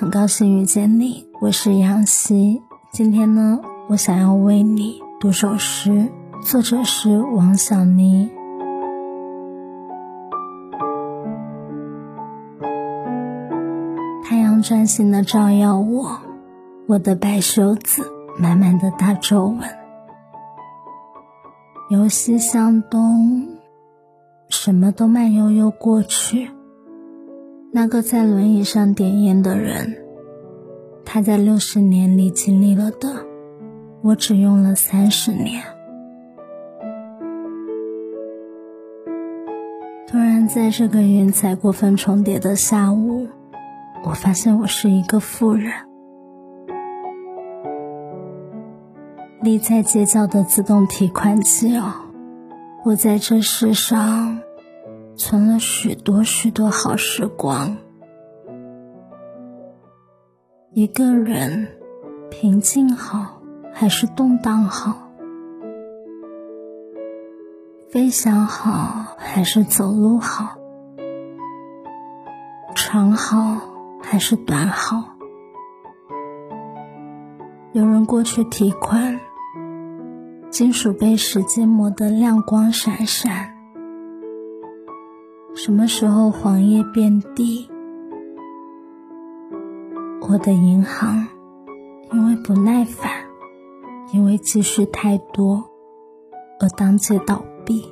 很高兴遇见你，我是杨希。今天呢，我想要为你读首诗，作者是王小妮。太阳专心的照耀我，我的白袖子满满的大皱纹。由西向东，什么都慢悠悠过去。那个在轮椅上点烟的人，他在六十年里经历了的，我只用了三十年。突然，在这个云彩过分重叠的下午，我发现我是一个富人。立在街角的自动提款机哦，我在这世上。存了许多许多好时光。一个人平静好还是动荡好？飞翔好还是走路好？长好还是短好？有人过去提款，金属被时间磨得亮光闪闪。什么时候黄叶遍地？我的银行因为不耐烦，因为积蓄太多而当即倒闭。